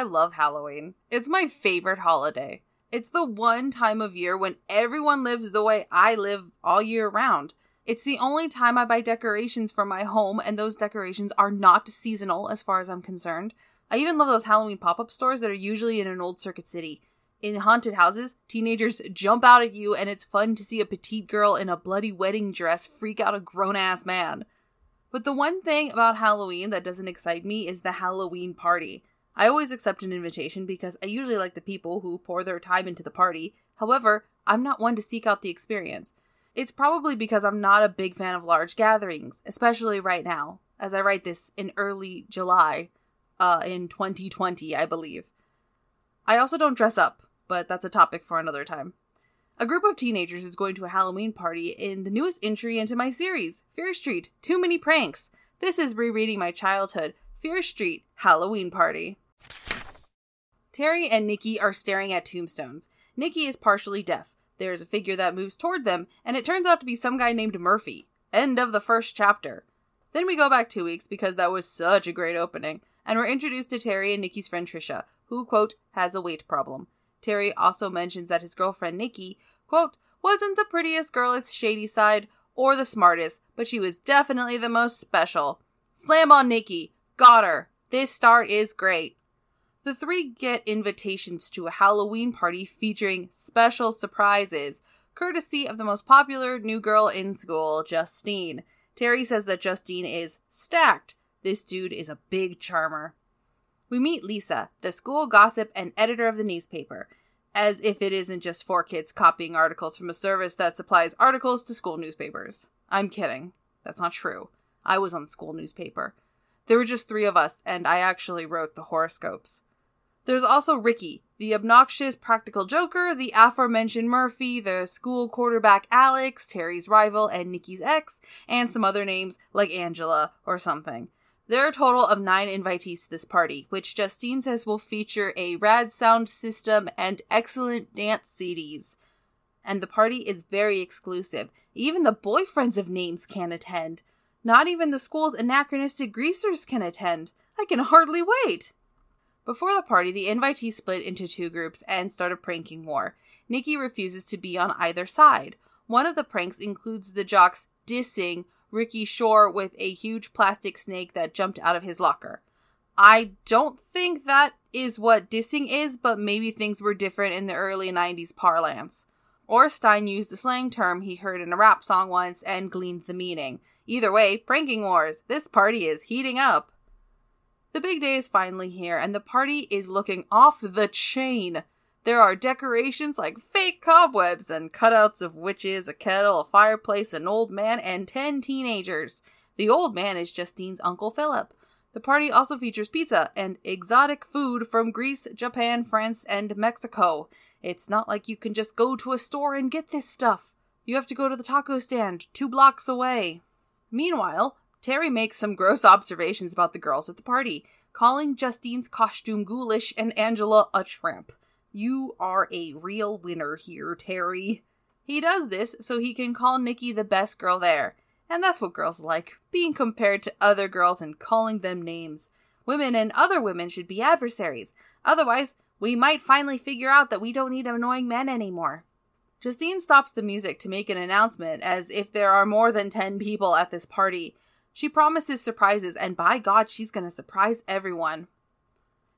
I love Halloween. It's my favorite holiday. It's the one time of year when everyone lives the way I live all year round. It's the only time I buy decorations for my home, and those decorations are not seasonal as far as I'm concerned. I even love those Halloween pop up stores that are usually in an old circuit city. In haunted houses, teenagers jump out at you, and it's fun to see a petite girl in a bloody wedding dress freak out a grown ass man. But the one thing about Halloween that doesn't excite me is the Halloween party. I always accept an invitation because I usually like the people who pour their time into the party. However, I'm not one to seek out the experience. It's probably because I'm not a big fan of large gatherings, especially right now, as I write this in early July, uh, in 2020, I believe. I also don't dress up, but that's a topic for another time. A group of teenagers is going to a Halloween party in the newest entry into my series, Fear Street Too Many Pranks. This is rereading my childhood, Fear Street Halloween Party. Terry and Nikki are staring at tombstones. Nikki is partially deaf. There is a figure that moves toward them, and it turns out to be some guy named Murphy. End of the first chapter. Then we go back two weeks because that was such a great opening, and we're introduced to Terry and Nikki's friend Trisha, who, quote, has a weight problem. Terry also mentions that his girlfriend Nikki, quote, wasn't the prettiest girl at Shadyside or the smartest, but she was definitely the most special. Slam on Nikki. Got her. This start is great. The three get invitations to a Halloween party featuring special surprises, courtesy of the most popular new girl in school, Justine. Terry says that Justine is stacked. This dude is a big charmer. We meet Lisa, the school gossip and editor of the newspaper, as if it isn't just four kids copying articles from a service that supplies articles to school newspapers. I'm kidding. That's not true. I was on the school newspaper. There were just three of us, and I actually wrote the horoscopes. There's also Ricky, the obnoxious practical joker, the aforementioned Murphy, the school quarterback Alex, Terry's rival, and Nikki's ex, and some other names like Angela or something. There are a total of nine invitees to this party, which Justine says will feature a rad sound system and excellent dance CDs. And the party is very exclusive. Even the boyfriends of names can't attend. Not even the school's anachronistic greasers can attend. I can hardly wait. Before the party, the invitees split into two groups and start a pranking war. Nikki refuses to be on either side. One of the pranks includes the jocks dissing Ricky Schorr with a huge plastic snake that jumped out of his locker. I don't think that is what dissing is, but maybe things were different in the early 90s parlance. R. L. Stine used the slang term he heard in a rap song once and gleaned the meaning. Either way, pranking wars. This party is heating up. The big day is finally here, and the party is looking off the chain. There are decorations like fake cobwebs and cutouts of witches, a kettle, a fireplace, an old man, and ten teenagers. The old man is Justine's Uncle Philip. The party also features pizza and exotic food from Greece, Japan, France, and Mexico. It's not like you can just go to a store and get this stuff. You have to go to the taco stand two blocks away. Meanwhile, Terry makes some gross observations about the girls at the party, calling Justine's costume ghoulish and Angela a tramp. You are a real winner here, Terry. He does this so he can call Nikki the best girl there. And that's what girls like being compared to other girls and calling them names. Women and other women should be adversaries. Otherwise, we might finally figure out that we don't need annoying men anymore. Justine stops the music to make an announcement as if there are more than 10 people at this party. She promises surprises, and by God, she's gonna surprise everyone.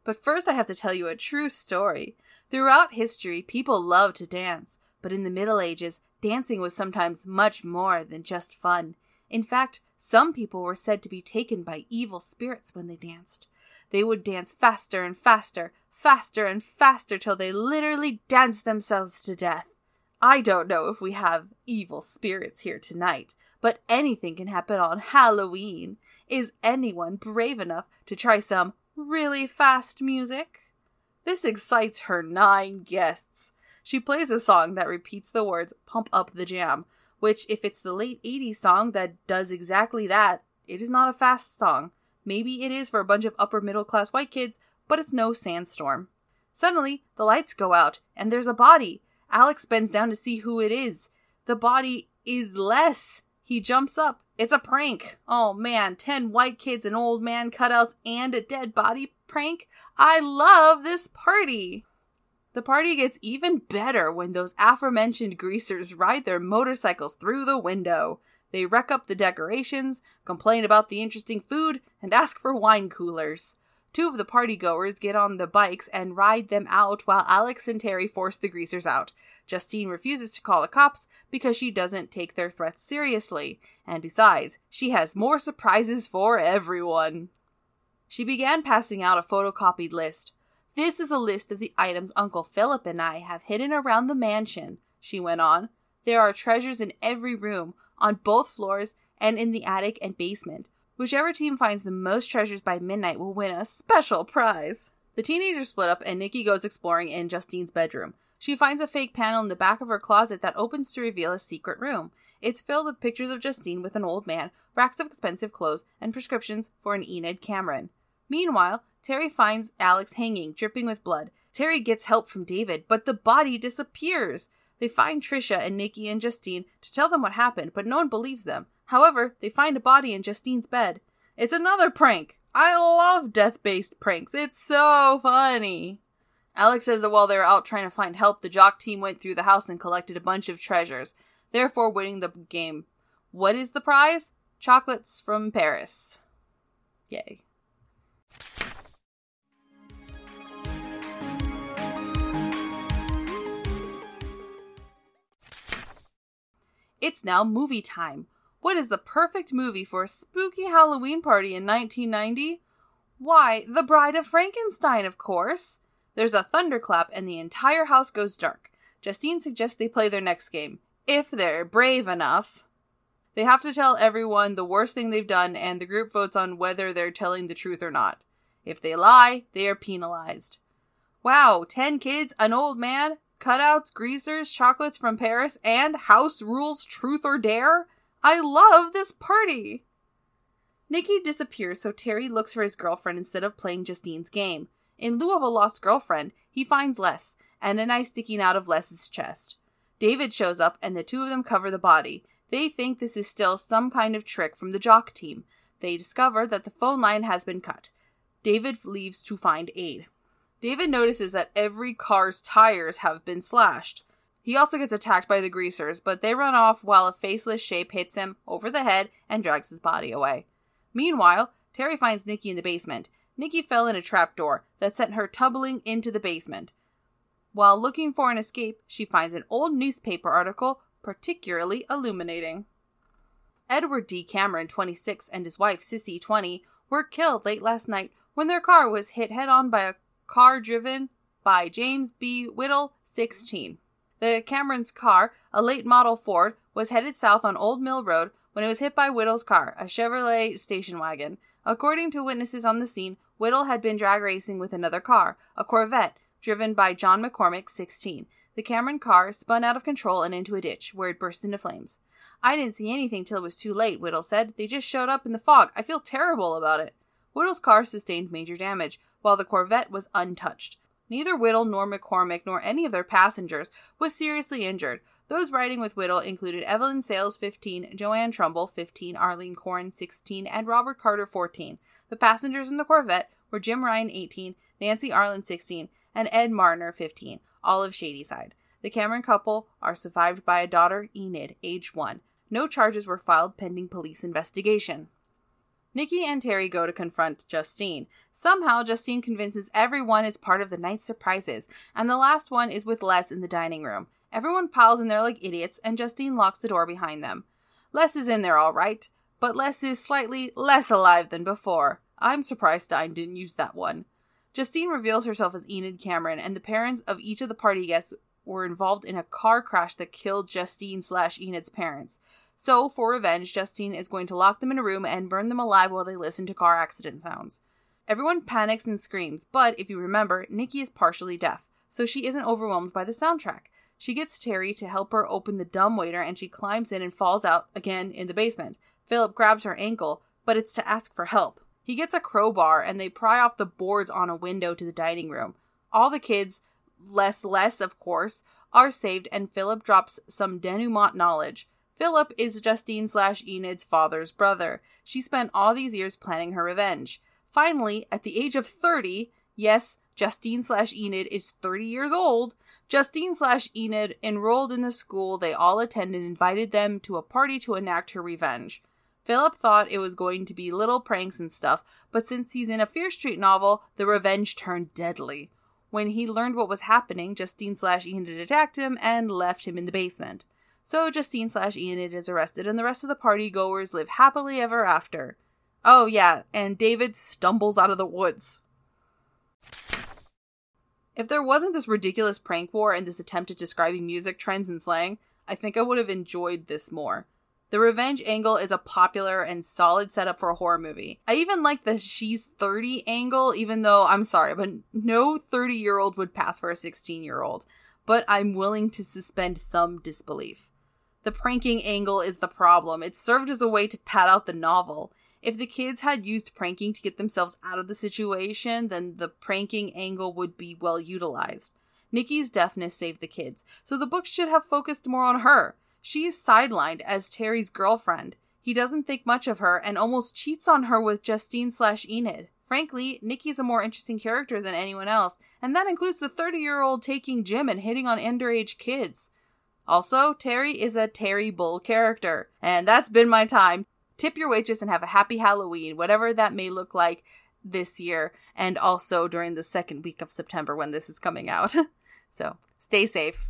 But first, I have to tell you a true story. Throughout history, people loved to dance, but in the Middle Ages, dancing was sometimes much more than just fun. In fact, some people were said to be taken by evil spirits when they danced. They would dance faster and faster, faster and faster till they literally danced themselves to death. I don't know if we have evil spirits here tonight, but anything can happen on Halloween. Is anyone brave enough to try some really fast music? This excites her nine guests. She plays a song that repeats the words Pump Up the Jam, which, if it's the late 80s song that does exactly that, it is not a fast song. Maybe it is for a bunch of upper middle class white kids, but it's no sandstorm. Suddenly, the lights go out, and there's a body. Alex bends down to see who it is. The body is Les. He jumps up. It's a prank. Oh man, 10 white kids, an old man cutouts, and a dead body. prank? I love this party! The party gets even better when those aforementioned greasers ride their motorcycles through the window. They wreck up the decorations, complain about the interesting food, and ask for wine coolers. Two of the party goers get on the bikes and ride them out while Alex and Terry force the greasers out. Justine refuses to call the cops because she doesn't take their threats seriously, and besides, she has more surprises for everyone. She began passing out a photocopied list. This is a list of the items Uncle Philip and I have hidden around the mansion, she went on. There are treasures in every room, on both floors, and in the attic and basement. Whichever team finds the most treasures by midnight will win a special prize. The teenagers split up and Nikki goes exploring in Justine's bedroom. She finds a fake panel in the back of her closet that opens to reveal a secret room. It's filled with pictures of Justine with an old man, racks of expensive clothes, and prescriptions for an Enid Cameron. Meanwhile, Terry finds Alex hanging, dripping with blood. Terry gets help from David, but the body disappears. They find Trisha and Nikki and Justine to tell them what happened, but no one believes them. However, they find a body in Justine's bed. It's another prank. I love death based pranks. It's so funny. Alex says that while they were out trying to find help, the jock team went through the house and collected a bunch of treasures, therefore winning the game. What is the prize? Chocolates from Paris. Yay. It's now movie time. What is the perfect movie for a spooky Halloween party in 1990? Why, The Bride of Frankenstein, of course. There's a thunderclap and the entire house goes dark. Justine suggests they play their next game, if they're brave enough. They have to tell everyone the worst thing they've done, and the group votes on whether they're telling the truth or not. If they lie, they are penalized. Wow, 10 kids, an old man, cutouts, greasers, chocolates from Paris, and house rules truth or dare? I love this party! Nikki disappears, so Terry looks for his girlfriend instead of playing Justine's game. In lieu of a lost girlfriend, he finds Les and a knife sticking out of Les's chest. David shows up and the two of them cover the body. They think this is still some kind of trick from the jock team. They discover that the phone line has been cut. David leaves to find aid. David notices that every car's tires have been slashed. He also gets attacked by the greasers, but they run off while a faceless shape hits him over the head and drags his body away. Meanwhile, Terry finds Nikki in the basement. Nikki fell in a trapdoor that sent her tumbling into the basement. While looking for an escape, she finds an old newspaper article particularly illuminating. Edward D. Cameron, 26, and his wife, Sissy, 20, were killed late last night when their car was hit head on by a car driven by James B. Whittle, 16. The Cameron's car, a late model Ford, was headed south on Old Mill Road when it was hit by Whittle's car, a Chevrolet station wagon. According to witnesses on the scene, Whittle had been drag racing with another car, a Corvette, driven by John McCormick, 16. The Cameron car spun out of control and into a ditch, where it burst into flames. I didn't see anything till it was too late, Whittle said. They just showed up in the fog. I feel terrible about it. Whittle's car sustained major damage, while the Corvette was untouched. Neither Whittle nor McCormick nor any of their passengers was seriously injured, those riding with Whittle included Evelyn Sales, 15, Joanne Trumbull, 15, Arlene Corn, 16, and Robert Carter, 14. The passengers in the Corvette were Jim Ryan, 18, Nancy Arlen, 16, and Ed Marner, 15, all of Shadyside. The Cameron couple are survived by a daughter, Enid, age 1. No charges were filed pending police investigation. Nikki and Terry go to confront Justine. Somehow, Justine convinces everyone is part of the night's surprises, and the last one is with Les in the dining room. Everyone piles in there like idiots, and Justine locks the door behind them. Les is in there all right, but Les is slightly less alive than before. I'm surprised Stine didn't use that one. Justine reveals herself as Enid Cameron, and the parents of each of the party guests were involved in a car crash that killed Justine slash Enid's parents. So, for revenge, Justine is going to lock them in a room and burn them alive while they listen to car accident sounds. Everyone panics and screams, but if you remember, Nikki is partially deaf, so she isn't overwhelmed by the soundtrack. She gets Terry to help her open the dumbwaiter and she climbs in and falls out again in the basement. Philip grabs her ankle, but it's to ask for help. He gets a crowbar and they pry off the boards on a window to the dining room. All the kids, less Les of course, are saved and Philip drops some denouement knowledge. Philip is Justine slash Enid's father's brother. She spent all these years planning her revenge. Finally, at the age of 30, yes, Justine slash Enid is 30 years old, Justine slash Enid enrolled in the school they all attend and invited them to a party to enact her revenge. Philip thought it was going to be little pranks and stuff, but since he's in a Fear Street novel, the revenge turned deadly. When he learned what was happening, Justine slash Enid attacked him and left him in the basement. So Justine slash Enid is arrested, and the rest of the party goers live happily ever after. Oh, yeah, and David stumbles out of the woods. If there wasn't this ridiculous prank war and this attempt at describing music trends and slang, I think I would have enjoyed this more. The revenge angle is a popular and solid setup for a horror movie. I even like the she's 30 angle, even though I'm sorry, but no 30 year old would pass for a 16 year old. But I'm willing to suspend some disbelief. The pranking angle is the problem. It served as a way to pad out the novel. If the kids had used pranking to get themselves out of the situation, then the pranking angle would be well utilized. Nikki's deafness saved the kids, so the book should have focused more on her. She's sidelined as Terry's girlfriend. He doesn't think much of her and almost cheats on her with Justine slash Enid. Frankly, Nikki's a more interesting character than anyone else, and that includes the 30 year old taking gym and hitting on underage kids. Also, Terry is a Terry Bull character, and that's been my time tip your waitress and have a happy Halloween, whatever that may look like this year, and also during the second week of September when this is coming out. so stay safe.